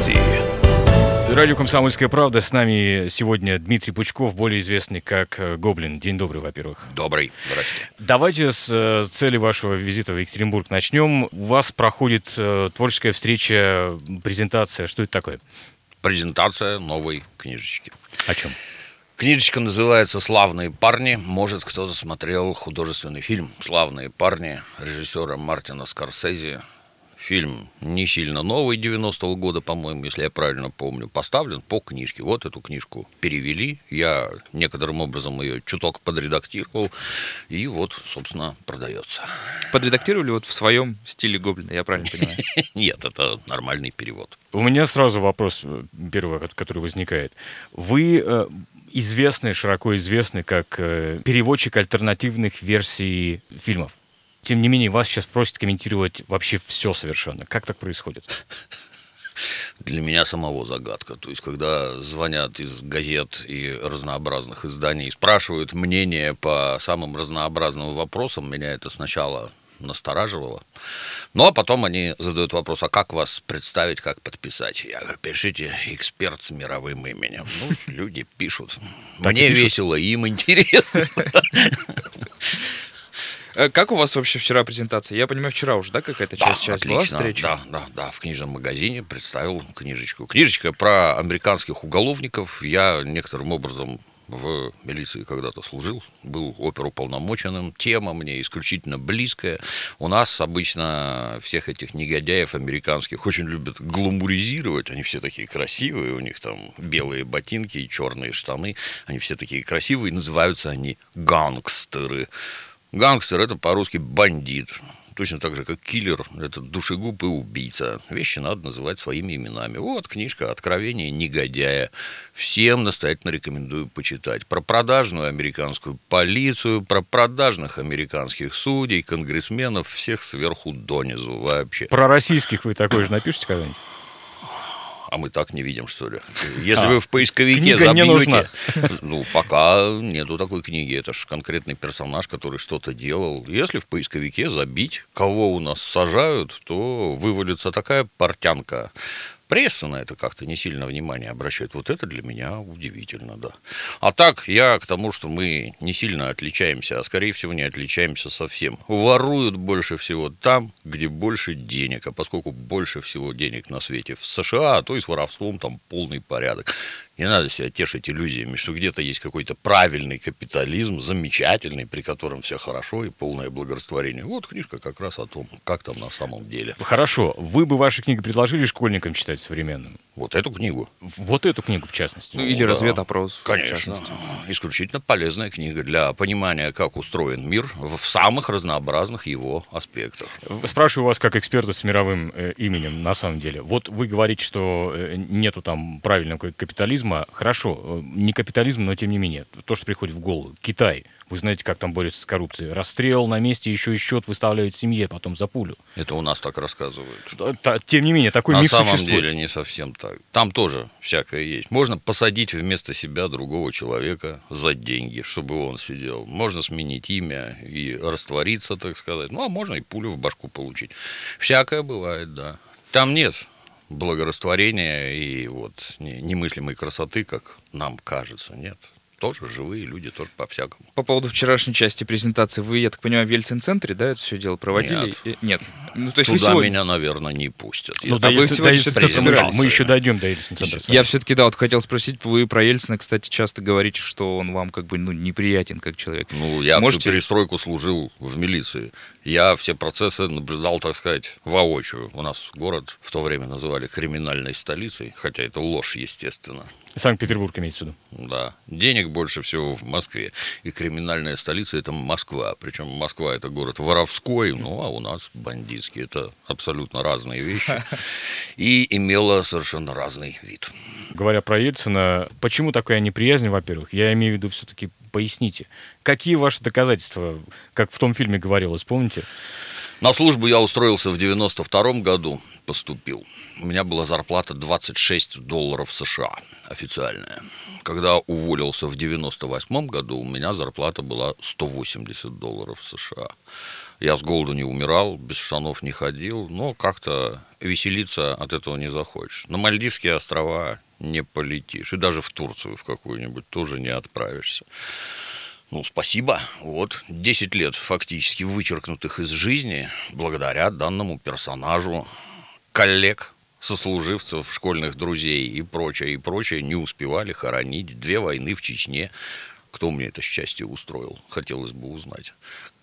студии. Радио «Комсомольская правда». С нами сегодня Дмитрий Пучков, более известный как э, Гоблин. День добрый, во-первых. Добрый. Здравствуйте. Давайте с э, цели вашего визита в Екатеринбург начнем. У вас проходит э, творческая встреча, презентация. Что это такое? Презентация новой книжечки. О чем? Книжечка называется «Славные парни». Может, кто-то смотрел художественный фильм «Славные парни» режиссера Мартина Скорсезе. Фильм не сильно новый, 90-го года, по-моему, если я правильно помню, поставлен по книжке. Вот эту книжку перевели, я некоторым образом ее чуток подредактировал, и вот, собственно, продается. Подредактировали вот в своем стиле Гоблина, я правильно понимаю? Нет, это нормальный перевод. У меня сразу вопрос э, первый, который возникает. Вы э, известный, широко известный как э, переводчик альтернативных версий фильмов. Тем не менее, вас сейчас просят комментировать вообще все совершенно. Как так происходит? Для меня самого загадка. То есть, когда звонят из газет и разнообразных изданий, спрашивают мнение по самым разнообразным вопросам, меня это сначала настораживало. Ну, а потом они задают вопрос, а как вас представить, как подписать? Я говорю, пишите эксперт с мировым именем. Ну, люди пишут. Мне весело, им интересно. Э, как у вас вообще вчера презентация? Я понимаю, вчера уже, да, какая-то часть, часть отлично. была встреча? Да, да, да, в книжном магазине представил книжечку. Книжечка про американских уголовников. Я некоторым образом в милиции когда-то служил, был оперуполномоченным. Тема мне исключительно близкая. У нас обычно всех этих негодяев американских очень любят гламуризировать. Они все такие красивые, у них там белые ботинки и черные штаны. Они все такие красивые, называются они гангстеры. Гангстер – это по-русски бандит. Точно так же, как киллер – это душегуб и убийца. Вещи надо называть своими именами. Вот книжка «Откровение негодяя». Всем настоятельно рекомендую почитать. Про продажную американскую полицию, про продажных американских судей, конгрессменов, всех сверху донизу вообще. Про российских вы такой же напишите когда-нибудь? А мы так не видим, что ли? Если а, вы в поисковике забьете... Ну, пока нету такой книги. Это же конкретный персонаж, который что-то делал. Если в поисковике забить, кого у нас сажают, то вывалится такая портянка Пресса на это как-то не сильно внимание обращает. Вот это для меня удивительно, да. А так, я к тому, что мы не сильно отличаемся, а скорее всего не отличаемся совсем. Воруют больше всего там, где больше денег. А поскольку больше всего денег на свете в США, то и с воровством там полный порядок. Не надо себя тешить иллюзиями, что где-то есть какой-то правильный капитализм, замечательный, при котором все хорошо и полное благорастворение. Вот книжка как раз о том, как там на самом деле. Хорошо. Вы бы ваши книги предложили школьникам читать современным? Вот эту книгу. Вот эту книгу, в частности. Ну, или да. разведопрос. Конечно. Исключительно полезная книга для понимания, как устроен мир в самых разнообразных его аспектах. Спрашиваю вас как эксперта с мировым э, именем, на самом деле. Вот вы говорите, что э, нету там правильного капитализма. Хорошо, э, не капитализм, но тем не менее. То, что приходит в голову. Китай – вы знаете, как там борются с коррупцией. Расстрел на месте, еще и счет выставляют семье, потом за пулю. Это у нас так рассказывают. Тем не менее, такой на миф существует. На самом деле не совсем так. Там тоже всякое есть. Можно посадить вместо себя другого человека за деньги, чтобы он сидел. Можно сменить имя и раствориться, так сказать. Ну, а можно и пулю в башку получить. Всякое бывает, да. Там нет благорастворения и вот немыслимой красоты, как нам кажется, нет тоже живые люди, тоже по-всякому. По поводу вчерашней части презентации, вы, я так понимаю, в Ельцин-центре, да, это все дело проводили? Нет. И, нет. Ну, то есть Туда сегодня... меня, наверное, не пустят. Ну, я... да, вы сегодня до Мы еще дойдем до Ельцин-центра. Я все-таки, да, вот хотел спросить, вы про Ельцина, кстати, часто говорите, что он вам как бы ну, неприятен как человек. Ну, я Можете... всю перестройку служил в милиции. Я все процессы наблюдал, так сказать, воочию. У нас город в то время называли криминальной столицей, хотя это ложь, естественно. Санкт-Петербург имеется в виду. Да. Денег больше всего в Москве. И криминальная столица – это Москва. Причем Москва – это город воровской, ну, а у нас бандитский. Это абсолютно разные вещи. И имела совершенно разный вид. Говоря про Ельцина, почему такая неприязнь, во-первых? Я имею в виду все-таки поясните. Какие ваши доказательства, как в том фильме говорилось, помните? На службу я устроился в 92 году, поступил. У меня была зарплата 26 долларов США официальная. Когда уволился в 98 году, у меня зарплата была 180 долларов США. Я с голоду не умирал, без штанов не ходил, но как-то веселиться от этого не захочешь. На Мальдивские острова не полетишь, и даже в Турцию в какую-нибудь тоже не отправишься. Ну, спасибо. Вот, 10 лет фактически вычеркнутых из жизни благодаря данному персонажу, коллег, сослуживцев, школьных друзей и прочее, и прочее не успевали хоронить. Две войны в Чечне. Кто мне это счастье устроил? Хотелось бы узнать.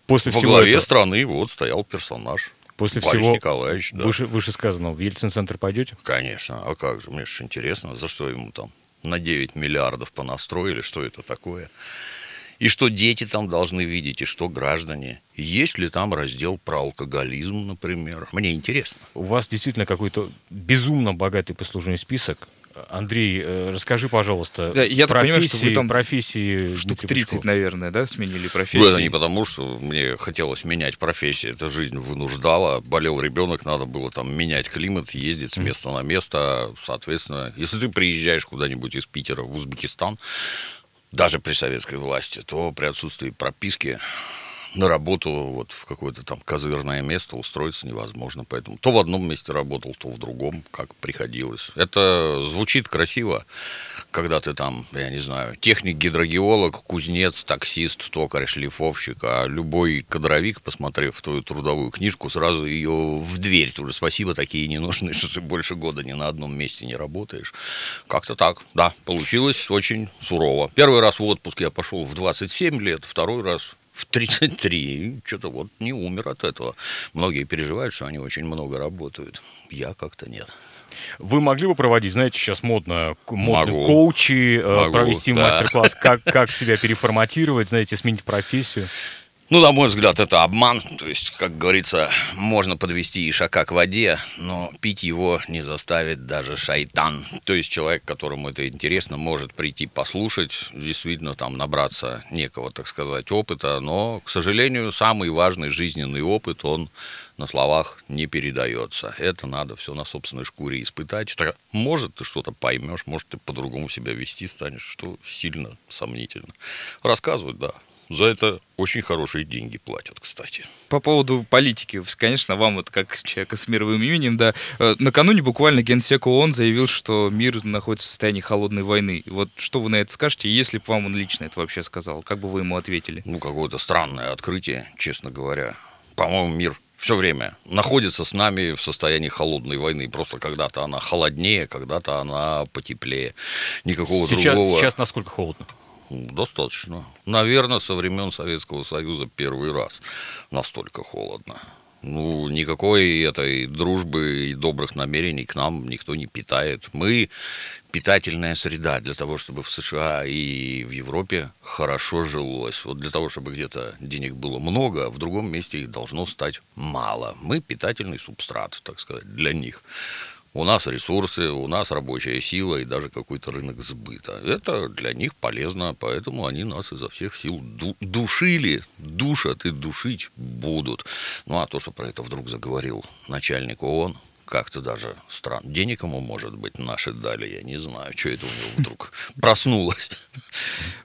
После Во всего главе этого- страны вот стоял персонаж. После Борис всего Николаевич, да. выше, вышесказанного, в Ельцин-центр пойдете? Конечно, а как же, мне же интересно, за что ему там на 9 миллиардов понастроили, что это такое. И что дети там должны видеть, и что граждане. Есть ли там раздел про алкоголизм, например? Мне интересно. У вас действительно какой-то безумно богатый послужной список. Андрей, э, расскажи, пожалуйста, Да, я так понимаю, что вы профессии- там профессии Штук Дмитрия 30, Пучкова. наверное, да, сменили профессию? Ну, это не потому, что мне хотелось менять профессию, эта жизнь вынуждала. Болел ребенок, надо было там менять климат, ездить с места на место. Соответственно, если ты приезжаешь куда-нибудь из Питера в Узбекистан, даже при советской власти, то при отсутствии прописки на работу вот в какое-то там козырное место устроиться невозможно. Поэтому то в одном месте работал, то в другом, как приходилось. Это звучит красиво, когда ты там, я не знаю, техник, гидрогеолог, кузнец, таксист, токарь, шлифовщик, а любой кадровик, посмотрев твою трудовую книжку, сразу ее в дверь. Тут же спасибо, такие не нужны, что ты больше года ни на одном месте не работаешь. Как-то так, да, получилось очень сурово. Первый раз в отпуск я пошел в 27 лет, второй раз в 33. И что-то вот не умер от этого. Многие переживают, что они очень много работают. Я как-то нет. Вы могли бы проводить, знаете, сейчас модно, модно Могу. коучи, э, Могу, провести да. мастер-класс, как, как себя переформатировать, знаете, сменить профессию. Ну, на мой взгляд, это обман. То есть, как говорится, можно подвести ишака к воде, но пить его не заставит даже шайтан. То есть, человек, которому это интересно, может прийти послушать, действительно там набраться некого, так сказать, опыта. Но, к сожалению, самый важный жизненный опыт, он на словах не передается. Это надо все на собственной шкуре испытать. Так, может, ты что-то поймешь, может, ты по-другому себя вести станешь, что сильно сомнительно. Рассказывают, да. За это очень хорошие деньги платят, кстати. По поводу политики, конечно, вам вот как человека с мировым именем, да. Э, Накануне буквально генсек ООН заявил, что мир находится в состоянии холодной войны. Вот что вы на это скажете, если бы вам он лично это вообще сказал? Как бы вы ему ответили? Ну, какое-то странное открытие, честно говоря. По-моему, мир все время находится с нами в состоянии холодной войны. Просто когда-то она холоднее, когда-то она потеплее. Никакого Сейчас, другого... сейчас насколько холодно? Достаточно. Наверное, со времен Советского Союза первый раз настолько холодно. Ну, никакой этой дружбы и добрых намерений к нам никто не питает. Мы питательная среда для того, чтобы в США и в Европе хорошо жилось. Вот для того, чтобы где-то денег было много, а в другом месте их должно стать мало. Мы питательный субстрат, так сказать, для них. У нас ресурсы, у нас рабочая сила и даже какой-то рынок сбыта. Это для них полезно, поэтому они нас изо всех сил ду- душили, душат и душить будут. Ну а то, что про это вдруг заговорил начальник ООН, как-то даже странно. Денег ему, может быть, наши дали, я не знаю, что это у него вдруг проснулось.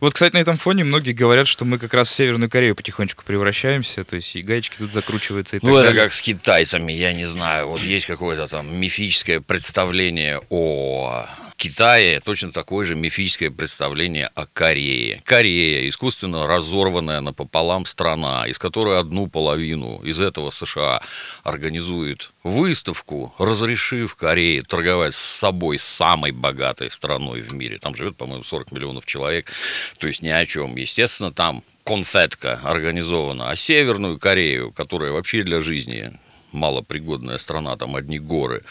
Вот, кстати, на этом фоне многие говорят, что мы как раз в Северную Корею потихонечку превращаемся, то есть и гаечки тут закручиваются и так Ну, это далее. как с китайцами, я не знаю. Вот есть какое-то там мифическое представление о Китае, точно такое же мифическое представление о Корее. Корея, искусственно разорванная напополам страна, из которой одну половину из этого США организует выставку, разрешив Корее торговать с собой самой богатой страной в мире. Там живет, по-моему, 40 миллионов человек, то есть ни о чем. Естественно, там конфетка организована, а Северную Корею, которая вообще для жизни малопригодная страна, там одни горы,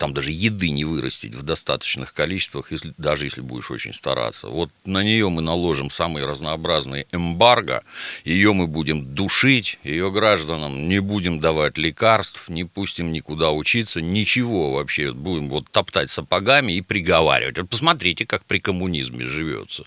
там даже еды не вырастить в достаточных количествах, если, даже если будешь очень стараться. Вот на нее мы наложим самые разнообразные эмбарго, ее мы будем душить, ее гражданам не будем давать лекарств, не пустим никуда учиться, ничего вообще, будем вот топтать сапогами и приговаривать. Посмотрите, как при коммунизме живется.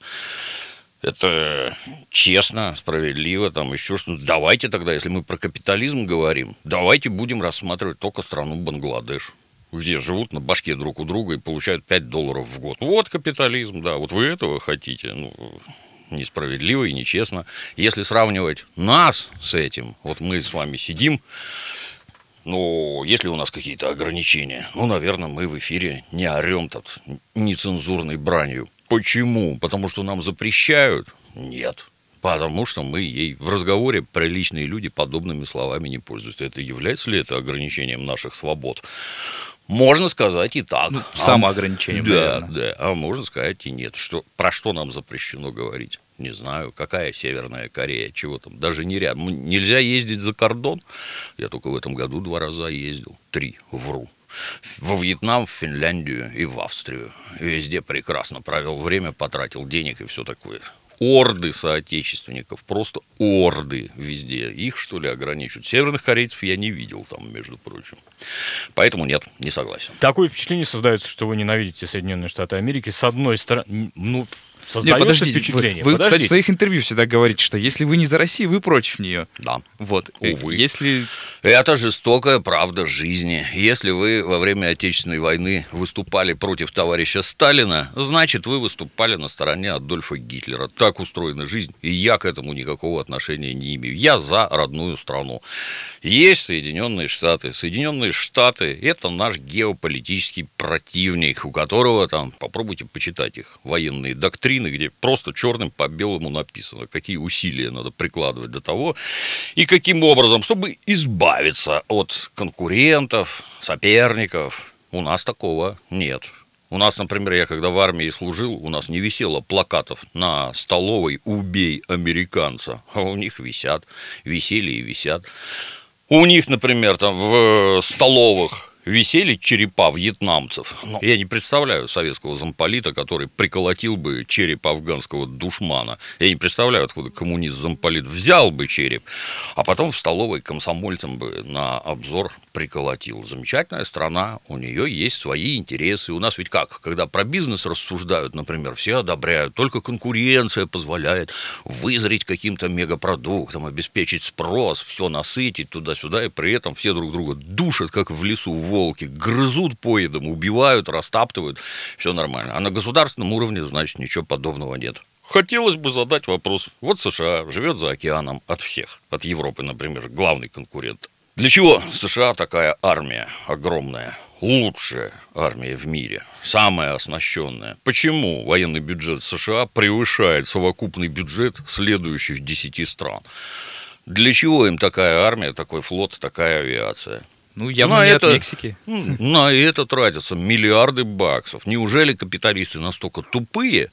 Это честно, справедливо, там еще что Давайте тогда, если мы про капитализм говорим, давайте будем рассматривать только страну Бангладеш где живут на башке друг у друга и получают 5 долларов в год. Вот капитализм, да, вот вы этого хотите. Ну, несправедливо и нечестно. Если сравнивать нас с этим, вот мы с вами сидим, ну, если у нас какие-то ограничения, ну, наверное, мы в эфире не орем тут нецензурной бранью. Почему? Потому что нам запрещают? Нет. Потому что мы ей в разговоре приличные люди подобными словами не пользуются. Это является ли это ограничением наших свобод? Можно сказать и так. Ну, самоограничением, а, Да, да. А можно сказать и нет. Что, про что нам запрещено говорить? Не знаю. Какая Северная Корея? Чего там? Даже не рядом. Нельзя ездить за кордон. Я только в этом году два раза ездил. Три. Вру во Вьетнам, в Финляндию и в Австрию. Везде прекрасно провел время, потратил денег и все такое орды соотечественников, просто орды везде. Их, что ли, ограничивают. Северных корейцев я не видел там, между прочим. Поэтому нет, не согласен. Такое впечатление создается, что вы ненавидите Соединенные Штаты Америки. С одной стороны, ну, Создается Нет, подождите, впечатление. Вы, вы кстати, в своих интервью всегда говорите, что если вы не за Россию, вы против нее. Да. Вот. Увы. Если... Это жестокая правда жизни. Если вы во время Отечественной войны выступали против товарища Сталина, значит, вы выступали на стороне Адольфа Гитлера. Так устроена жизнь, и я к этому никакого отношения не имею. Я за родную страну. Есть Соединенные Штаты. Соединенные Штаты – это наш геополитический противник, у которого там, попробуйте почитать их военные доктрины, где просто черным по белому написано, какие усилия надо прикладывать для того, и каким образом, чтобы избавиться от конкурентов, соперников. У нас такого нет. У нас, например, я когда в армии служил, у нас не висело плакатов на столовой «Убей американца», а у них висят, висели и висят. У них, например, там в столовых висели черепа вьетнамцев. Но ну, я не представляю советского замполита, который приколотил бы череп афганского душмана. Я не представляю, откуда коммунист-замполит взял бы череп, а потом в столовой комсомольцам бы на обзор приколотил. Замечательная страна, у нее есть свои интересы. У нас ведь как, когда про бизнес рассуждают, например, все одобряют, только конкуренция позволяет вызреть каким-то мегапродуктом, обеспечить спрос, все насытить туда-сюда, и при этом все друг друга душат, как в лесу в волки, грызут поедом, убивают, растаптывают, все нормально. А на государственном уровне, значит, ничего подобного нет. Хотелось бы задать вопрос. Вот США живет за океаном от всех. От Европы, например, главный конкурент. Для чего США такая армия огромная? Лучшая армия в мире, самая оснащенная. Почему военный бюджет США превышает совокупный бюджет следующих десяти стран? Для чего им такая армия, такой флот, такая авиация? Ну, явно на не это, от Мексики. На это тратятся миллиарды баксов. Неужели капиталисты настолько тупые,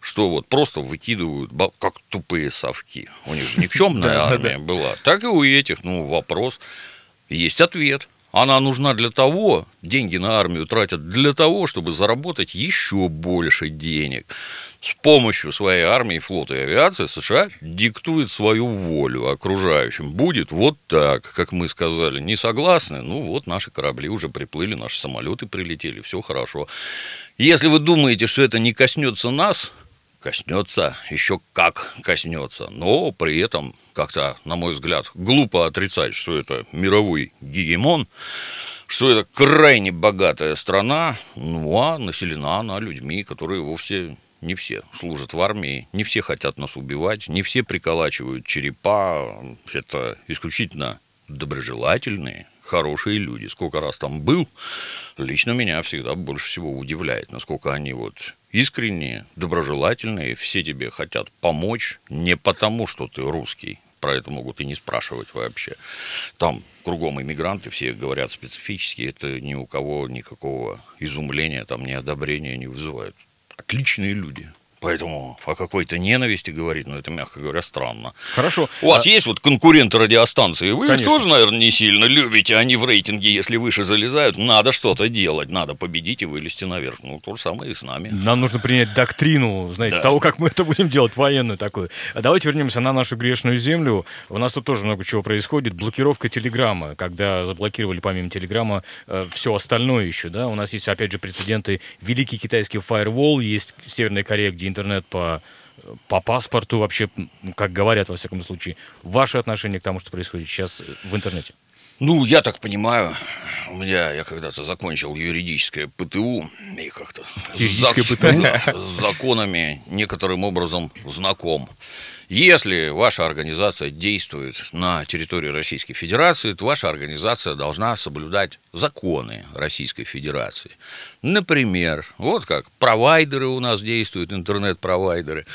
что вот просто выкидывают, как тупые совки. У них же никчемная армия была. Так и у этих, ну, вопрос. Есть ответ. Она нужна для того, деньги на армию тратят для того, чтобы заработать еще больше денег. С помощью своей армии, флота и авиации США диктует свою волю окружающим. Будет вот так, как мы сказали. Не согласны? Ну вот наши корабли уже приплыли, наши самолеты прилетели, все хорошо. Если вы думаете, что это не коснется нас, коснется, еще как коснется. Но при этом, как-то, на мой взгляд, глупо отрицать, что это мировой гегемон, что это крайне богатая страна, ну а населена она людьми, которые вовсе не все служат в армии, не все хотят нас убивать, не все приколачивают черепа. Это исключительно доброжелательные, хорошие люди. Сколько раз там был, лично меня всегда больше всего удивляет, насколько они вот искренние, доброжелательные, все тебе хотят помочь не потому, что ты русский, про это могут и не спрашивать вообще. Там кругом иммигранты, все говорят специфически, это ни у кого никакого изумления, там, ни одобрения не вызывает. Отличные люди. Поэтому о какой-то ненависти говорить, ну, это, мягко говоря, странно. Хорошо. У вас а... есть вот конкуренты радиостанции, вы Конечно. их тоже, наверное, не сильно любите, они в рейтинге, если выше залезают, надо что-то делать, надо победить и вылезти наверх. Ну, то же самое и с нами. Нам нужно принять доктрину, знаете, да. того, как мы это будем делать, военную такую. А давайте вернемся на нашу грешную землю. У нас тут тоже много чего происходит. Блокировка Телеграма, когда заблокировали помимо Телеграма э, все остальное еще, да. У нас есть, опять же, прецеденты. Великий китайский фаервол, есть Северная Корея, где интернет по по паспорту вообще, как говорят, во всяком случае, ваше отношение к тому, что происходит сейчас в интернете? Ну, я так понимаю, у меня, я когда-то закончил юридическое ПТУ, и как-то Юридическое ПТУ? с законами некоторым образом знаком. Если ваша организация действует на территории Российской Федерации, то ваша организация должна соблюдать законы Российской Федерации. Например, вот как провайдеры у нас действуют, интернет-провайдеры,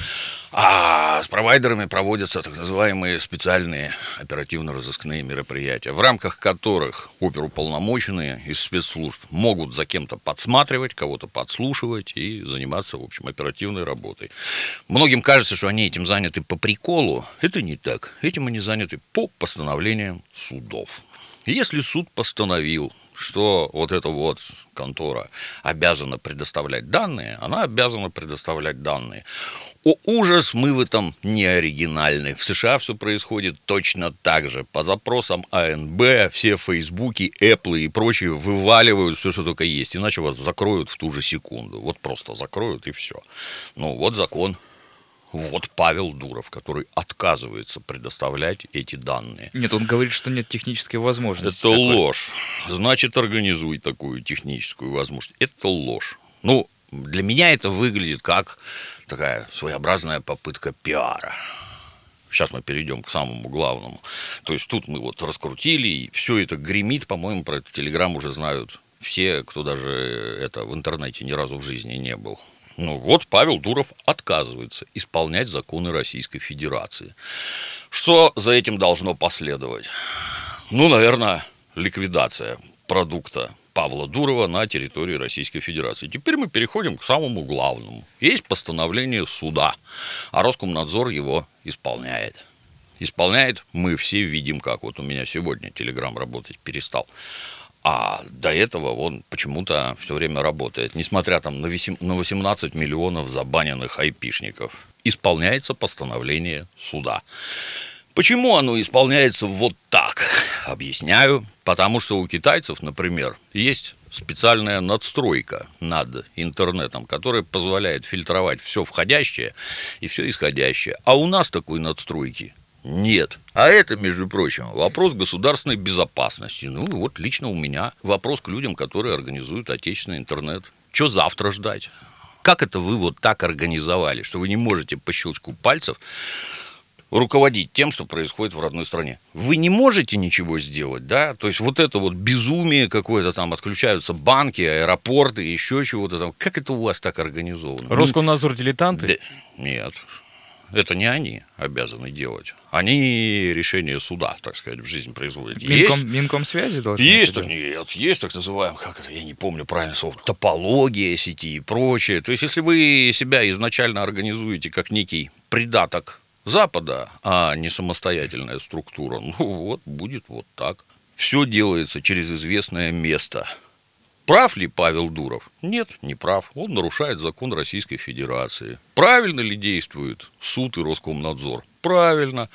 а с провайдерами проводятся так называемые специальные оперативно-розыскные мероприятия, в рамках которых оперуполномоченные из спецслужб могут за кем-то подсматривать, кого-то подслушивать и заниматься, в общем, оперативной работой. Многим кажется, что они этим заняты по приколу. Это не так. Этим они заняты по постановлениям судов. Если суд постановил, что вот эта вот контора обязана предоставлять данные, она обязана предоставлять данные. О, ужас, мы в этом не оригинальны. В США все происходит точно так же. По запросам АНБ все Фейсбуки, Apple и прочие вываливают все, что только есть. Иначе вас закроют в ту же секунду. Вот просто закроют и все. Ну, вот закон вот Павел Дуров, который отказывается предоставлять эти данные. Нет, он говорит, что нет технической возможности. Это такой. ложь. Значит, организуй такую техническую возможность. Это ложь. Ну, для меня это выглядит как такая своеобразная попытка пиара. Сейчас мы перейдем к самому главному. То есть тут мы вот раскрутили, и все это гремит, по-моему, про этот телеграм уже знают все, кто даже это в интернете ни разу в жизни не был. Ну вот Павел Дуров отказывается исполнять законы Российской Федерации. Что за этим должно последовать? Ну, наверное, ликвидация продукта Павла Дурова на территории Российской Федерации. Теперь мы переходим к самому главному. Есть постановление суда, а Роскомнадзор его исполняет. Исполняет, мы все видим как. Вот у меня сегодня Телеграм работать перестал. А до этого он почему-то все время работает, несмотря там на 18 миллионов забаненных айпишников. Исполняется постановление суда. Почему оно исполняется вот так? Объясняю. Потому что у китайцев, например, есть специальная надстройка над интернетом, которая позволяет фильтровать все входящее и все исходящее. А у нас такой надстройки нет. А это, между прочим, вопрос государственной безопасности. Ну, вот лично у меня вопрос к людям, которые организуют отечественный интернет. Что завтра ждать? Как это вы вот так организовали, что вы не можете по щелчку пальцев руководить тем, что происходит в родной стране. Вы не можете ничего сделать, да? То есть вот это вот безумие какое-то там, отключаются банки, аэропорты, еще чего-то там. Как это у вас так организовано? Роскомнадзор дилетанты? Да, нет. Это не они обязаны делать. Они решение суда, так сказать, в жизнь производят. Минком, есть, Минком связи должны Есть, так, нет, есть так называемый, как это, я не помню правильное слово, топология сети и прочее. То есть, если вы себя изначально организуете как некий придаток Запада, а не самостоятельная структура, ну вот будет вот так. Все делается через известное место – Прав ли Павел Дуров? Нет, не прав. Он нарушает закон Российской Федерации. Правильно ли действует суд и Роскомнадзор? Правильно.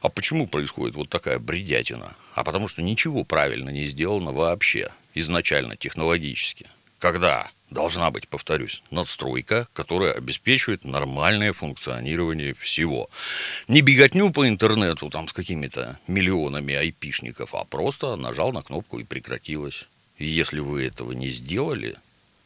А почему происходит вот такая бредятина? А потому что ничего правильно не сделано вообще, изначально технологически. Когда должна быть, повторюсь, надстройка, которая обеспечивает нормальное функционирование всего. Не беготню по интернету там с какими-то миллионами айпишников, а просто нажал на кнопку и прекратилось. Если вы этого не сделали,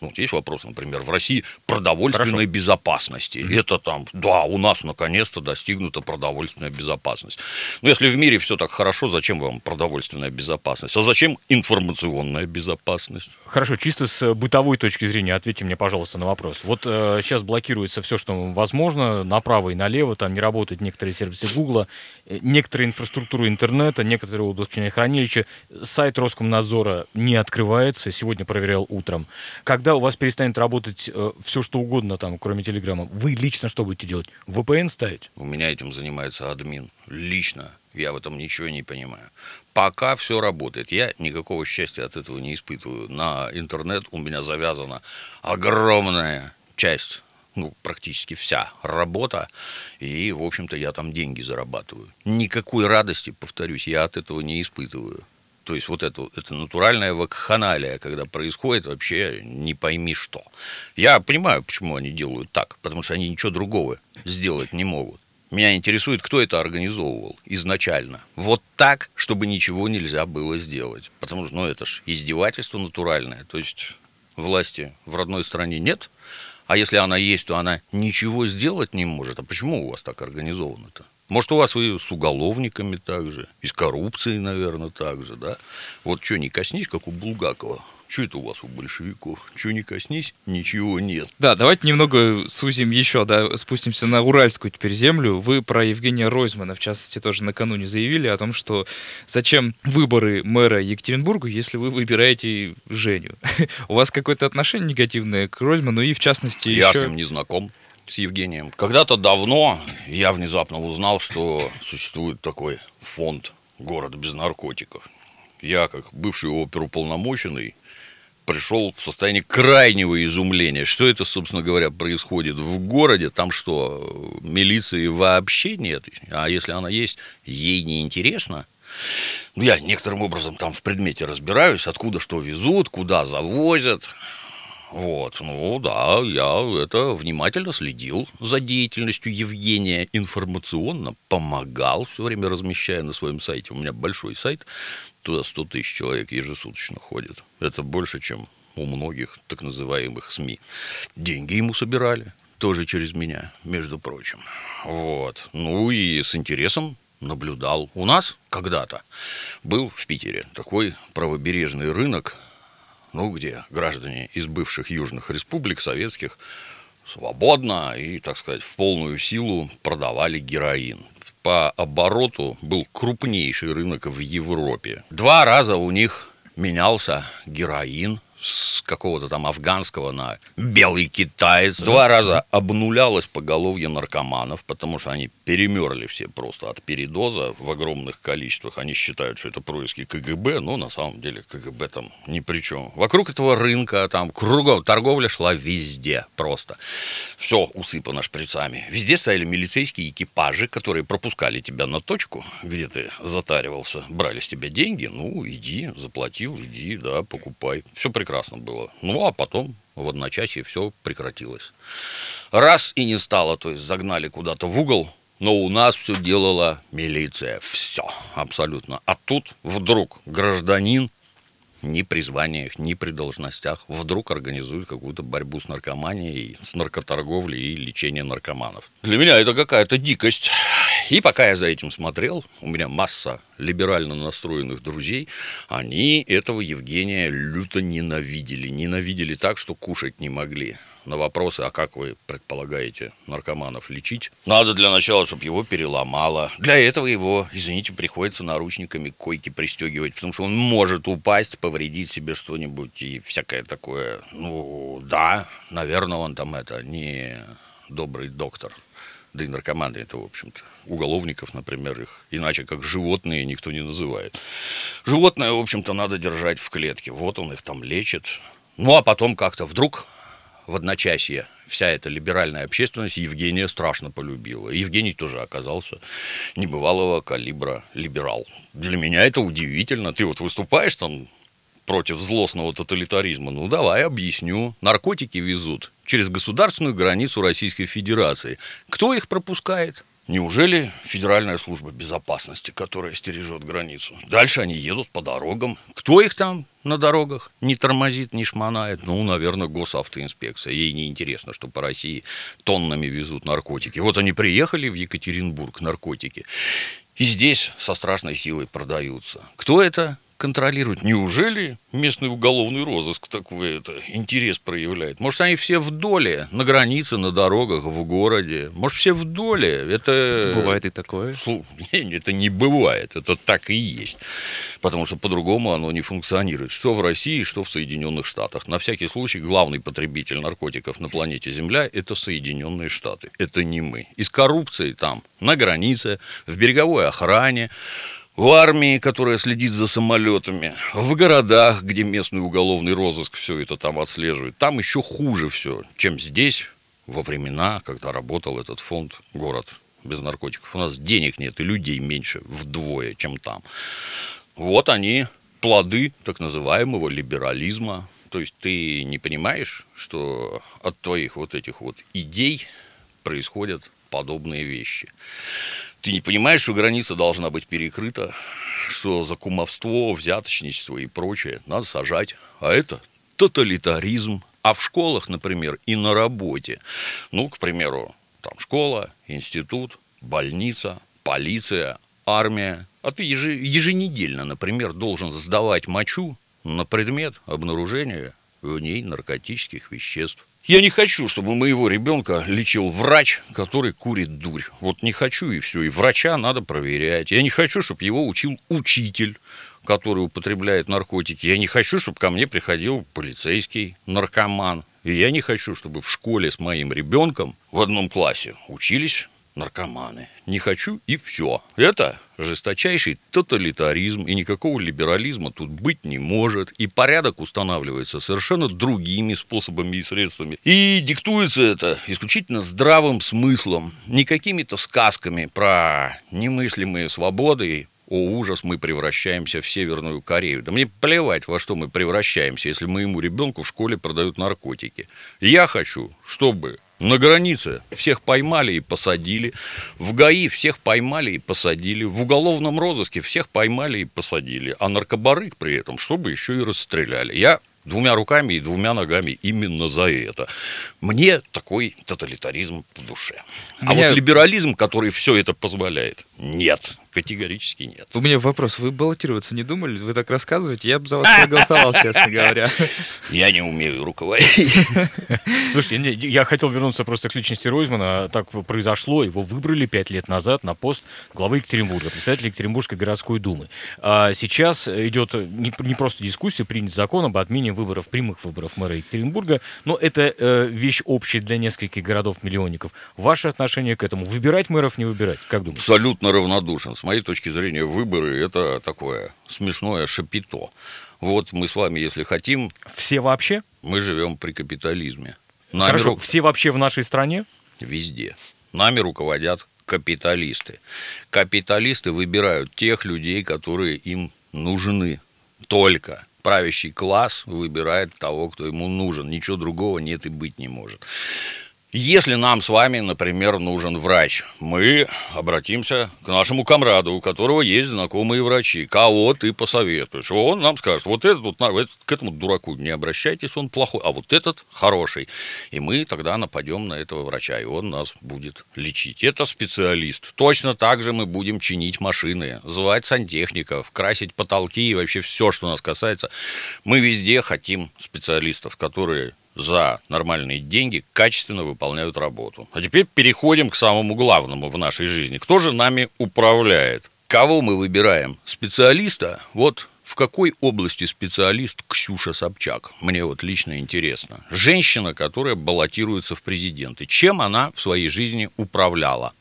ну, вот есть вопрос, например, в России продовольственной Хорошо. безопасности. Mm-hmm. Это там, да, у нас наконец-то достигнута продовольственная безопасность. Но если в мире все так хорошо, зачем вам продовольственная безопасность? А зачем информационная безопасность? Хорошо, чисто с бытовой точки зрения ответьте мне, пожалуйста, на вопрос. Вот э, сейчас блокируется все, что возможно, направо и налево, там не работают некоторые сервисы Гугла, э, некоторые инфраструктуры интернета, некоторые облачные хранилища. Сайт Роскомнадзора не открывается, сегодня проверял утром. Когда когда у вас перестанет работать э, все, что угодно там, кроме Телеграма, вы лично что будете делать? VPN ставить? У меня этим занимается админ. Лично. Я в этом ничего не понимаю. Пока все работает. Я никакого счастья от этого не испытываю. На интернет у меня завязана огромная часть ну, практически вся работа, и, в общем-то, я там деньги зарабатываю. Никакой радости, повторюсь, я от этого не испытываю. То есть вот это, это натуральная вакханалия, когда происходит вообще не пойми что. Я понимаю, почему они делают так, потому что они ничего другого сделать не могут. Меня интересует, кто это организовывал изначально. Вот так, чтобы ничего нельзя было сделать. Потому что, ну, это ж издевательство натуральное. То есть власти в родной стране нет, а если она есть, то она ничего сделать не может. А почему у вас так организовано-то? Может, у вас и с уголовниками также, и с коррупцией, наверное, также, да? Вот что не коснись, как у Булгакова. Что это у вас у большевиков? Что не коснись, ничего нет. Да, давайте немного сузим еще, да, спустимся на Уральскую теперь землю. Вы про Евгения Ройзмана, в частности, тоже накануне заявили о том, что зачем выборы мэра Екатеринбурга, если вы выбираете Женю. У вас какое-то отношение негативное к Ройзману и, в частности, Я еще... с ним не знаком с Евгением. Когда-то давно я внезапно узнал, что существует такой фонд «Город без наркотиков». Я, как бывший оперуполномоченный, пришел в состояние крайнего изумления. Что это, собственно говоря, происходит в городе? Там что, милиции вообще нет? А если она есть, ей не интересно? Ну, я некоторым образом там в предмете разбираюсь, откуда что везут, куда завозят. Вот, ну да, я это внимательно следил за деятельностью Евгения, информационно помогал, все время размещая на своем сайте. У меня большой сайт, туда 100 тысяч человек ежесуточно ходит. Это больше, чем у многих так называемых СМИ. Деньги ему собирали, тоже через меня, между прочим. Вот. Ну и с интересом наблюдал. У нас когда-то был в Питере такой правобережный рынок, ну, где граждане из бывших южных республик советских свободно и, так сказать, в полную силу продавали героин. По обороту был крупнейший рынок в Европе. Два раза у них менялся героин с какого-то там афганского на белый китаец. Два раза обнулялось поголовье наркоманов, потому что они перемерли все просто от передоза в огромных количествах. Они считают, что это происки КГБ, но на самом деле КГБ там ни при чем. Вокруг этого рынка там кругом торговля шла везде просто. Все усыпано шприцами. Везде стояли милицейские экипажи, которые пропускали тебя на точку, где ты затаривался, брали с тебя деньги, ну, иди, заплатил, иди, да, покупай. Все прекрасно было. Ну, а потом в одночасье все прекратилось. Раз и не стало, то есть загнали куда-то в угол, но у нас все делала милиция. Все, абсолютно. А тут вдруг гражданин ни при званиях, ни при должностях вдруг организует какую-то борьбу с наркоманией, с наркоторговлей и лечением наркоманов. Для меня это какая-то дикость. И пока я за этим смотрел, у меня масса либерально настроенных друзей, они этого Евгения люто ненавидели. Ненавидели так, что кушать не могли на вопросы, а как вы предполагаете наркоманов лечить, надо для начала, чтобы его переломало. Для этого его, извините, приходится наручниками к койке пристегивать, потому что он может упасть, повредить себе что-нибудь и всякое такое. Ну, да, наверное, он там это не добрый доктор. Да и наркоманы это, в общем-то. Уголовников, например, их иначе как животные никто не называет. Животное, в общем-то, надо держать в клетке. Вот он их там лечит. Ну, а потом как-то вдруг в одночасье вся эта либеральная общественность Евгения страшно полюбила. Евгений тоже оказался небывалого калибра либерал. Для меня это удивительно. Ты вот выступаешь там против злостного тоталитаризма. Ну, давай объясню. Наркотики везут через государственную границу Российской Федерации. Кто их пропускает? Неужели Федеральная служба безопасности, которая стережет границу? Дальше они едут по дорогам. Кто их там на дорогах не тормозит, не шмонает? Ну, наверное, госавтоинспекция. Ей не интересно, что по России тоннами везут наркотики. Вот они приехали в Екатеринбург, наркотики. И здесь со страшной силой продаются. Кто это? Контролируют. Неужели местный уголовный розыск такой это, интерес проявляет? Может, они все в доле, на границе, на дорогах, в городе? Может, все в доле? Это... Бывает и такое. Это не бывает, это так и есть. Потому что по-другому оно не функционирует. Что в России, что в Соединенных Штатах. На всякий случай, главный потребитель наркотиков на планете Земля – это Соединенные Штаты. Это не мы. Из коррупции там, на границе, в береговой охране, в армии, которая следит за самолетами, в городах, где местный уголовный розыск все это там отслеживает. Там еще хуже все, чем здесь во времена, когда работал этот фонд «Город без наркотиков». У нас денег нет и людей меньше вдвое, чем там. Вот они, плоды так называемого либерализма. То есть ты не понимаешь, что от твоих вот этих вот идей происходят подобные вещи. Ты не понимаешь, что граница должна быть перекрыта, что за кумовство, взяточничество и прочее надо сажать. А это тоталитаризм. А в школах, например, и на работе, ну, к примеру, там школа, институт, больница, полиция, армия. А ты еженедельно, например, должен сдавать мочу на предмет обнаружения в ней наркотических веществ. Я не хочу, чтобы моего ребенка лечил врач, который курит дурь. Вот не хочу и все. И врача надо проверять. Я не хочу, чтобы его учил учитель, который употребляет наркотики. Я не хочу, чтобы ко мне приходил полицейский наркоман. И я не хочу, чтобы в школе с моим ребенком в одном классе учились наркоманы. Не хочу и все. Это жесточайший тоталитаризм, и никакого либерализма тут быть не может. И порядок устанавливается совершенно другими способами и средствами. И диктуется это исключительно здравым смыслом, не какими-то сказками про немыслимые свободы, о ужас, мы превращаемся в Северную Корею. Да мне плевать, во что мы превращаемся, если моему ребенку в школе продают наркотики. Я хочу, чтобы на границе всех поймали и посадили. В ГАИ всех поймали и посадили. В уголовном розыске всех поймали и посадили. А наркобарык при этом, чтобы еще и расстреляли. Я двумя руками и двумя ногами именно за это. Мне такой тоталитаризм по душе. А Меня... вот либерализм, который все это позволяет, нет. Категорически нет. У меня вопрос. Вы баллотироваться не думали? Вы так рассказываете? Я бы за вас проголосовал, честно говоря. Я не умею руководить. Слушайте, я хотел вернуться просто к личности Ройзмана. Так произошло. Его выбрали пять лет назад на пост главы Екатеринбурга, председателя Екатеринбургской городской думы. А сейчас идет не просто дискуссия, принят закон об отмене выборов, прямых выборов мэра Екатеринбурга, но это э, вещь общая для нескольких городов-миллионников. Ваше отношение к этому? Выбирать мэров, не выбирать? Как думаете? Абсолютно равнодушен с моей точки зрения, выборы – это такое смешное шапито. Вот мы с вами, если хотим... Все вообще? Мы живем при капитализме. Нами Хорошо, ру... все вообще в нашей стране? Везде. Нами руководят капиталисты. Капиталисты выбирают тех людей, которые им нужны. Только правящий класс выбирает того, кто ему нужен. Ничего другого нет и быть не может. Если нам с вами, например, нужен врач, мы обратимся к нашему комраду, у которого есть знакомые врачи. Кого ты посоветуешь? Он нам скажет, вот этот, вот, к этому дураку не обращайтесь, он плохой, а вот этот хороший. И мы тогда нападем на этого врача, и он нас будет лечить. Это специалист. Точно так же мы будем чинить машины, звать сантехников, красить потолки и вообще все, что нас касается. Мы везде хотим специалистов, которые за нормальные деньги качественно выполняют работу. А теперь переходим к самому главному в нашей жизни. Кто же нами управляет? Кого мы выбираем? Специалиста? Вот в какой области специалист Ксюша Собчак? Мне вот лично интересно. Женщина, которая баллотируется в президенты. Чем она в своей жизни управляла?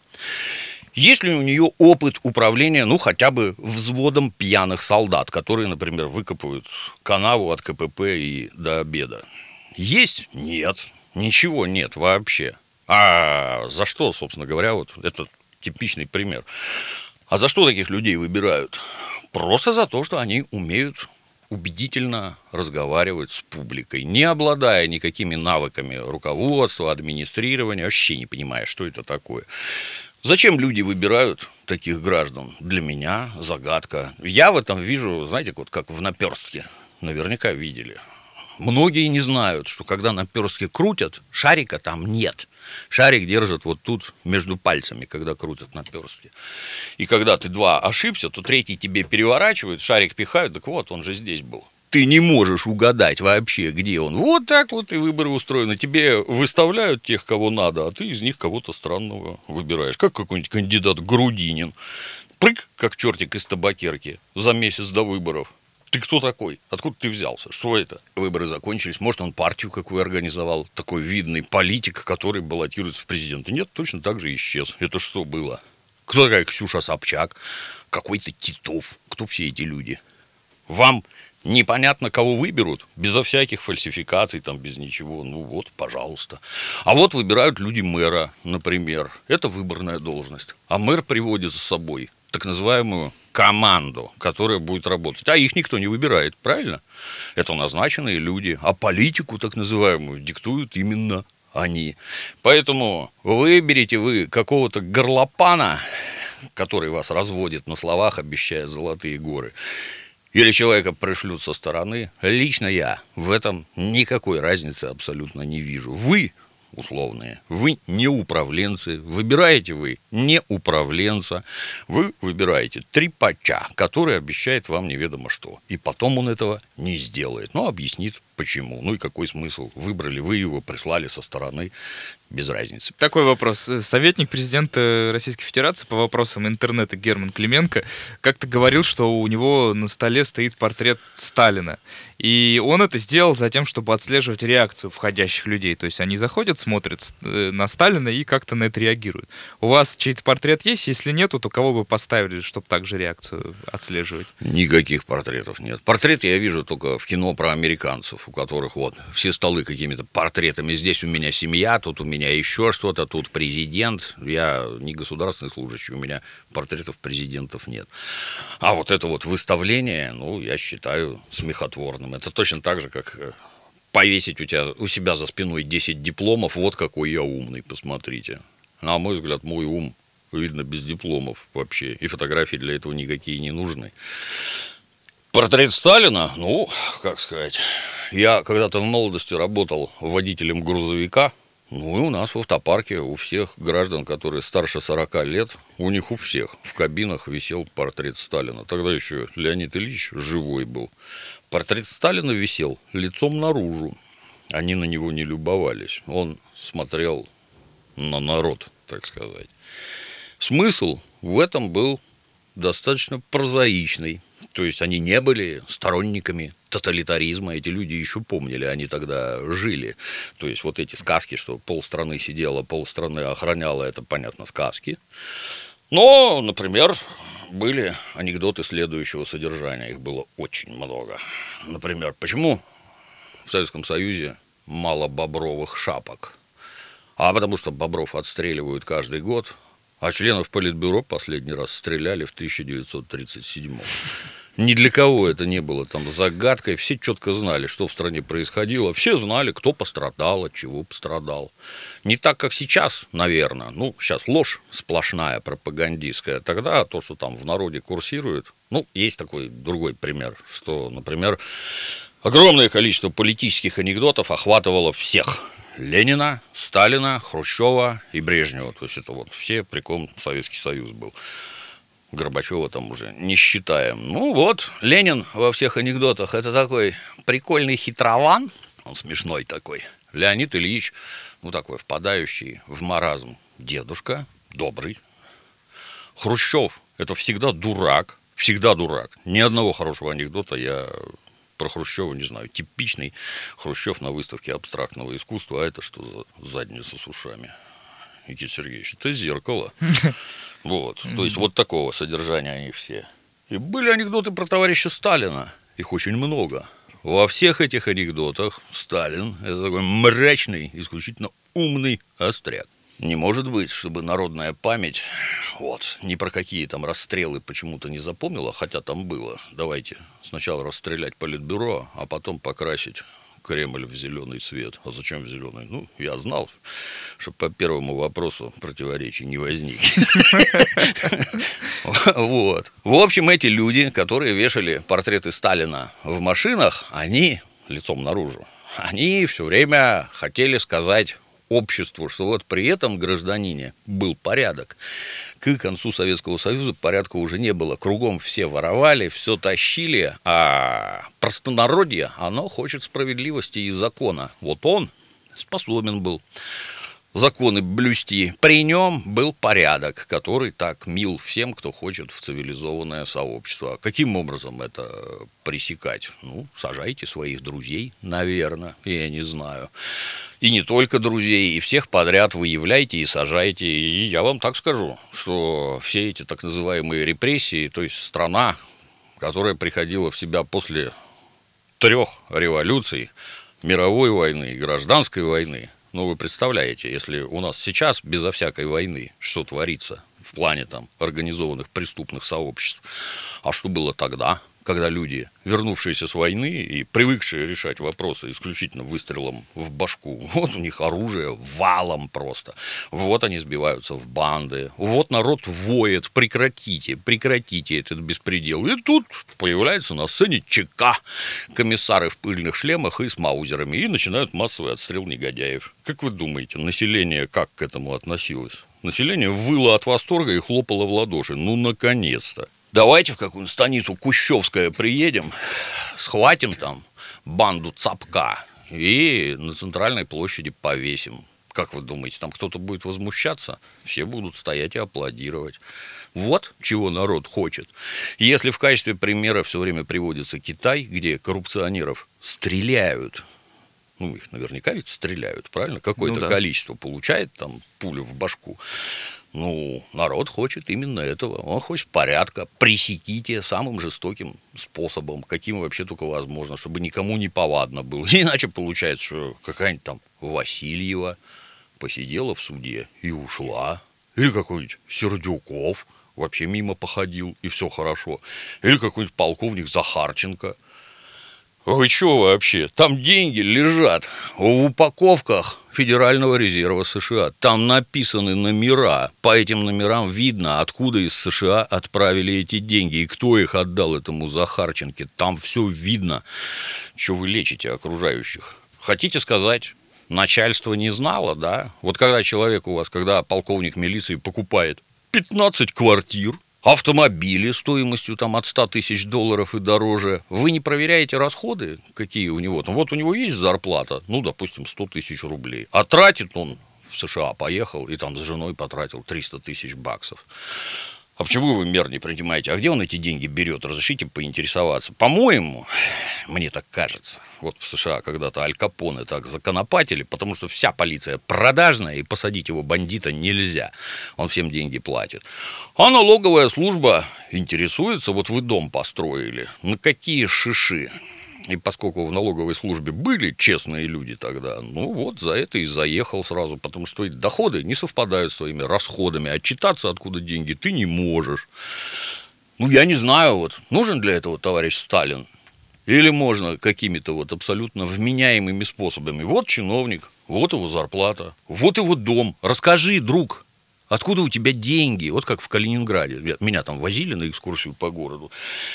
Есть ли у нее опыт управления, ну, хотя бы взводом пьяных солдат, которые, например, выкопывают канаву от КПП и до обеда? Есть? Нет. Ничего нет вообще. А за что, собственно говоря, вот это типичный пример. А за что таких людей выбирают? Просто за то, что они умеют убедительно разговаривать с публикой, не обладая никакими навыками руководства, администрирования, вообще не понимая, что это такое. Зачем люди выбирают таких граждан? Для меня загадка. Я в этом вижу, знаете, вот как в наперстке. Наверняка видели. Многие не знают, что когда наперстки крутят, шарика там нет. Шарик держат вот тут между пальцами, когда крутят наперстки. И когда ты два ошибся, то третий тебе переворачивают, шарик пихают, так вот, он же здесь был ты не можешь угадать вообще, где он. Вот так вот и выборы устроены. Тебе выставляют тех, кого надо, а ты из них кого-то странного выбираешь. Как какой-нибудь кандидат Грудинин. Прыг, как чертик из табакерки за месяц до выборов. Ты кто такой? Откуда ты взялся? Что это? Выборы закончились. Может, он партию какую организовал? Такой видный политик, который баллотируется в президенты. Нет, точно так же исчез. Это что было? Кто такая Ксюша Собчак? Какой-то Титов? Кто все эти люди? Вам непонятно, кого выберут, безо всяких фальсификаций, там, без ничего. Ну вот, пожалуйста. А вот выбирают люди мэра, например. Это выборная должность. А мэр приводит с собой так называемую команду, которая будет работать. А их никто не выбирает, правильно? Это назначенные люди. А политику, так называемую, диктуют именно они. Поэтому выберите вы какого-то горлопана, который вас разводит на словах, обещая золотые горы, или человека пришлют со стороны, лично я в этом никакой разницы абсолютно не вижу. Вы условные. Вы не управленцы, выбираете вы не управленца, вы выбираете трипача, который обещает вам неведомо что. И потом он этого не сделает, но объяснит почему, ну и какой смысл. Выбрали вы его, прислали со стороны, без разницы. Такой вопрос. Советник президента Российской Федерации по вопросам интернета Герман Клименко как-то говорил, что у него на столе стоит портрет Сталина. И он это сделал за тем, чтобы отслеживать реакцию входящих людей. То есть они заходят, смотрят э, на Сталина и как-то на это реагируют. У вас чей-то портрет есть? Если нету, то кого бы поставили, чтобы также реакцию отслеживать? Никаких портретов нет. Портрет я вижу только в кино про американцев, у которых вот все столы какими-то портретами. Здесь у меня семья, тут у меня еще что-то, тут президент. Я не государственный служащий, у меня портретов президентов нет. А вот это вот выставление, ну, я считаю смехотворным. Это точно так же, как э, повесить у, тебя, у себя за спиной 10 дипломов, вот какой я умный, посмотрите. На мой взгляд, мой ум видно без дипломов вообще, и фотографии для этого никакие не нужны. Портрет Сталина, ну, как сказать, я когда-то в молодости работал водителем грузовика, ну и у нас в автопарке у всех граждан, которые старше 40 лет, у них у всех в кабинах висел портрет Сталина. Тогда еще Леонид Ильич живой был. Портрет Сталина висел лицом наружу. Они на него не любовались. Он смотрел на народ, так сказать. Смысл в этом был достаточно прозаичный. То есть они не были сторонниками тоталитаризма. Эти люди еще помнили, они тогда жили. То есть вот эти сказки, что полстраны сидела, полстраны охраняла, это, понятно, сказки. Но, например, были анекдоты следующего содержания. Их было очень много. Например, почему в Советском Союзе мало бобровых шапок? А потому что бобров отстреливают каждый год, а членов Политбюро последний раз стреляли в 1937 ни для кого это не было там загадкой. Все четко знали, что в стране происходило. Все знали, кто пострадал, от чего пострадал. Не так, как сейчас, наверное. Ну, сейчас ложь сплошная, пропагандистская. Тогда то, что там в народе курсирует, ну, есть такой другой пример, что, например, огромное количество политических анекдотов охватывало всех. Ленина, Сталина, Хрущева и Брежнева. То есть это вот все, при ком Советский Союз был. Горбачева там уже не считаем. Ну вот, Ленин во всех анекдотах это такой прикольный хитрован, он смешной такой. Леонид Ильич, ну такой впадающий в маразм дедушка, добрый. Хрущев, это всегда дурак, всегда дурак. Ни одного хорошего анекдота я про Хрущева не знаю. Типичный Хрущев на выставке абстрактного искусства, а это что за задница с ушами? Никита Сергеевич, это зеркало. Вот. То есть вот такого содержания они все. И были анекдоты про товарища Сталина. Их очень много. Во всех этих анекдотах Сталин – это такой мрачный, исключительно умный остряк. Не может быть, чтобы народная память вот, ни про какие там расстрелы почему-то не запомнила, хотя там было. Давайте сначала расстрелять политбюро, а потом покрасить Кремль в зеленый цвет. А зачем в зеленый? Ну, я знал, что по первому вопросу противоречий не возникнет. Вот. В общем, эти люди, которые вешали портреты Сталина в машинах, они лицом наружу, они все время хотели сказать обществу, что вот при этом гражданине был порядок. К концу Советского Союза порядка уже не было. Кругом все воровали, все тащили, а простонародье, оно хочет справедливости и закона. Вот он способен был законы блюсти. При нем был порядок, который так мил всем, кто хочет в цивилизованное сообщество. Каким образом это пресекать? Ну, сажайте своих друзей, наверное, я не знаю. И не только друзей, и всех подряд выявляйте и сажайте. И я вам так скажу, что все эти так называемые репрессии, то есть страна, которая приходила в себя после трех революций, мировой войны и гражданской войны, ну, вы представляете, если у нас сейчас безо всякой войны что творится в плане там организованных преступных сообществ, а что было тогда? Когда люди, вернувшиеся с войны и привыкшие решать вопросы исключительно выстрелом в башку, вот у них оружие валом просто, вот они сбиваются в банды, вот народ воет, прекратите, прекратите этот беспредел. И тут появляется на сцене ЧК, комиссары в пыльных шлемах и с маузерами, и начинают массовый отстрел негодяев. Как вы думаете, население как к этому относилось? Население выло от восторга и хлопало в ладоши. Ну, наконец-то. Давайте в какую-нибудь станицу Кущевская приедем, схватим там банду цапка и на центральной площади повесим. Как вы думаете, там кто-то будет возмущаться? Все будут стоять и аплодировать. Вот чего народ хочет. Если в качестве примера все время приводится Китай, где коррупционеров стреляют, ну, их наверняка ведь стреляют, правильно? Какое-то ну, да. количество получает там пулю в башку. Ну, народ хочет именно этого. Он хочет порядка. Пресеките самым жестоким способом, каким вообще только возможно, чтобы никому не повадно было. Иначе получается, что какая-нибудь там Васильева посидела в суде и ушла. Или какой-нибудь Сердюков вообще мимо походил, и все хорошо. Или какой-нибудь полковник Захарченко – вы что вообще? Там деньги лежат в упаковках Федерального резерва США. Там написаны номера. По этим номерам видно, откуда из США отправили эти деньги и кто их отдал этому Захарченке. Там все видно, что вы лечите окружающих. Хотите сказать, начальство не знало, да? Вот когда человек у вас, когда полковник милиции покупает 15 квартир, автомобили стоимостью там от 100 тысяч долларов и дороже, вы не проверяете расходы, какие у него там. Вот у него есть зарплата, ну, допустим, 100 тысяч рублей, а тратит он в США поехал и там с женой потратил 300 тысяч баксов. А почему вы мер не принимаете? А где он эти деньги берет? Разрешите поинтересоваться. По-моему, мне так кажется, вот в США когда-то Аль Капоне так законопатили, потому что вся полиция продажная, и посадить его бандита нельзя. Он всем деньги платит. А налоговая служба интересуется, вот вы дом построили, на какие шиши? И поскольку в налоговой службе были честные люди тогда, ну вот за это и заехал сразу, потому что доходы не совпадают с твоими расходами, отчитаться откуда деньги ты не можешь. Ну, я не знаю, вот нужен для этого товарищ Сталин? Или можно какими-то вот абсолютно вменяемыми способами. Вот чиновник, вот его зарплата, вот его дом. Расскажи, друг, Откуда у тебя деньги? Вот как в Калининграде. Меня там возили на экскурсию по городу.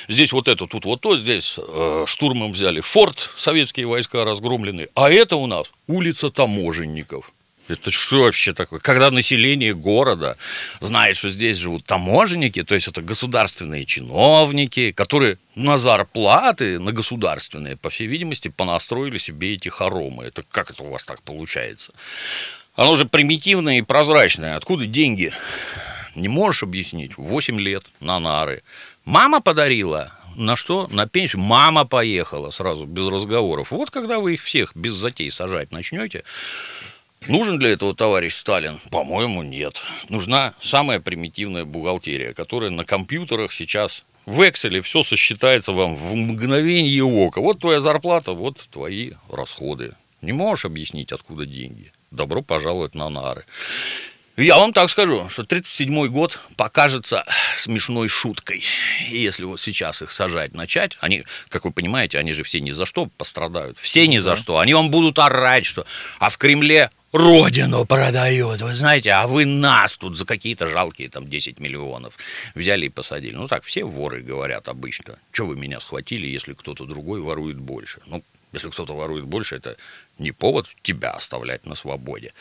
Здесь вот это, тут вот то, здесь э, штурмом взяли форт, советские войска разгромлены. А это у нас улица таможенников. Это что вообще такое? Когда население города знает, что здесь живут таможенники, то есть это государственные чиновники, которые на зарплаты, на государственные, по всей видимости, понастроили себе эти хоромы. Это как это у вас так получается? Оно же примитивное и прозрачное. Откуда деньги? Не можешь объяснить. 8 лет на нары. Мама подарила. На что? На пенсию. Мама поехала сразу, без разговоров. Вот когда вы их всех без затей сажать начнете, Нужен для этого товарищ Сталин? По-моему, нет. Нужна самая примитивная бухгалтерия, которая на компьютерах сейчас в Excel все сосчитается вам в мгновение ока. Вот твоя зарплата, вот твои расходы. Не можешь объяснить, откуда деньги добро пожаловать на нары. Я вам так скажу, что 37-й год покажется смешной шуткой. И если вот сейчас их сажать начать, они, как вы понимаете, они же все ни за что пострадают. Все ни за что. Они вам будут орать, что а в Кремле родину продают, вы знаете, а вы нас тут за какие-то жалкие там 10 миллионов взяли и посадили. Ну так все воры говорят обычно. Что вы меня схватили, если кто-то другой ворует больше? Ну, если кто-то ворует больше, это не повод тебя оставлять на свободе.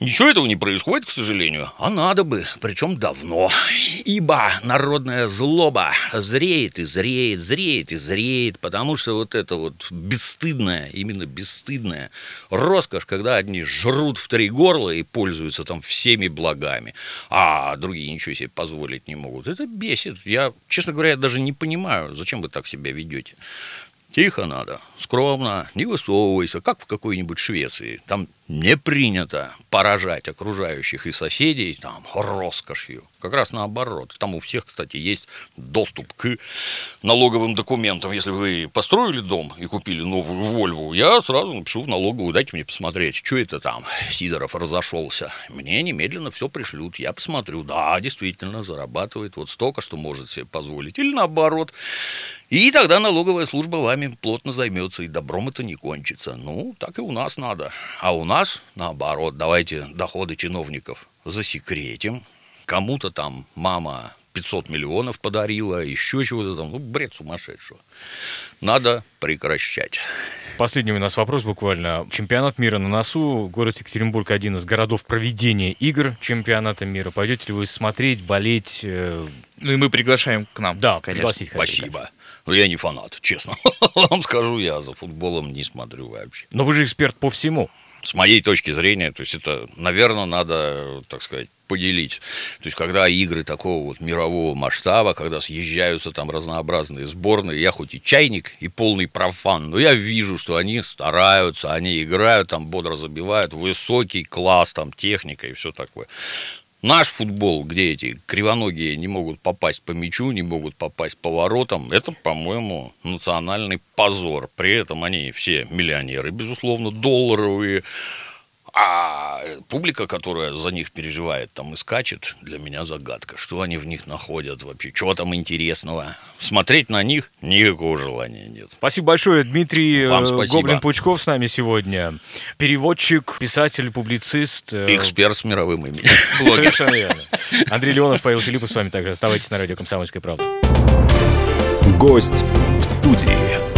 Ничего этого не происходит, к сожалению, а надо бы, причем давно. Ибо народная злоба зреет и зреет, зреет и зреет, потому что вот это вот бесстыдная, именно бесстыдная роскошь, когда одни жрут в три горла и пользуются там всеми благами, а другие ничего себе позволить не могут. Это бесит. Я, честно говоря, даже не понимаю, зачем вы так себя ведете. Тихо надо, скромно, не высовывайся, как в какой-нибудь Швеции. Там не принято поражать окружающих и соседей там роскошью. Как раз наоборот. Там у всех, кстати, есть доступ к налоговым документам. Если вы построили дом и купили новую Вольву, я сразу напишу в налоговую, дайте мне посмотреть, что это там Сидоров разошелся. Мне немедленно все пришлют, я посмотрю. Да, действительно, зарабатывает вот столько, что может себе позволить. Или наоборот, И тогда налоговая служба вами плотно займется, и добром это не кончится. Ну, так и у нас надо. А у нас, наоборот, давайте доходы чиновников засекретим. Кому-то там мама 500 миллионов подарила, еще чего-то там. Ну, бред сумасшедшего. Надо прекращать. Последний у нас вопрос буквально. Чемпионат мира на носу. Город Екатеринбург один из городов проведения игр чемпионата мира. Пойдете ли вы смотреть, болеть? э, Ну и мы приглашаем к нам. Да, конечно. Спасибо. Но я не фанат, честно. Вам скажу, я за футболом не смотрю вообще. Но вы же эксперт по всему. С моей точки зрения, то есть это, наверное, надо, так сказать, поделить. То есть, когда игры такого вот мирового масштаба, когда съезжаются там разнообразные сборные, я хоть и чайник, и полный профан, но я вижу, что они стараются, они играют, там бодро забивают, высокий класс, там техника и все такое. Наш футбол, где эти кривоногие не могут попасть по мячу, не могут попасть по воротам, это, по-моему, национальный позор. При этом они все миллионеры, безусловно, долларовые. А публика, которая за них переживает там и скачет, для меня загадка. Что они в них находят вообще? Чего там интересного? Смотреть на них никакого желания нет. Спасибо большое, Дмитрий Вам э, спасибо. Гоблин-Пучков с нами сегодня. Переводчик, писатель, публицист. э, Эксперт с мировым именем. Совершенно верно. Андрей Леонов, Павел Филиппов с вами также. Оставайтесь на радио «Комсомольская правда». Гость в студии.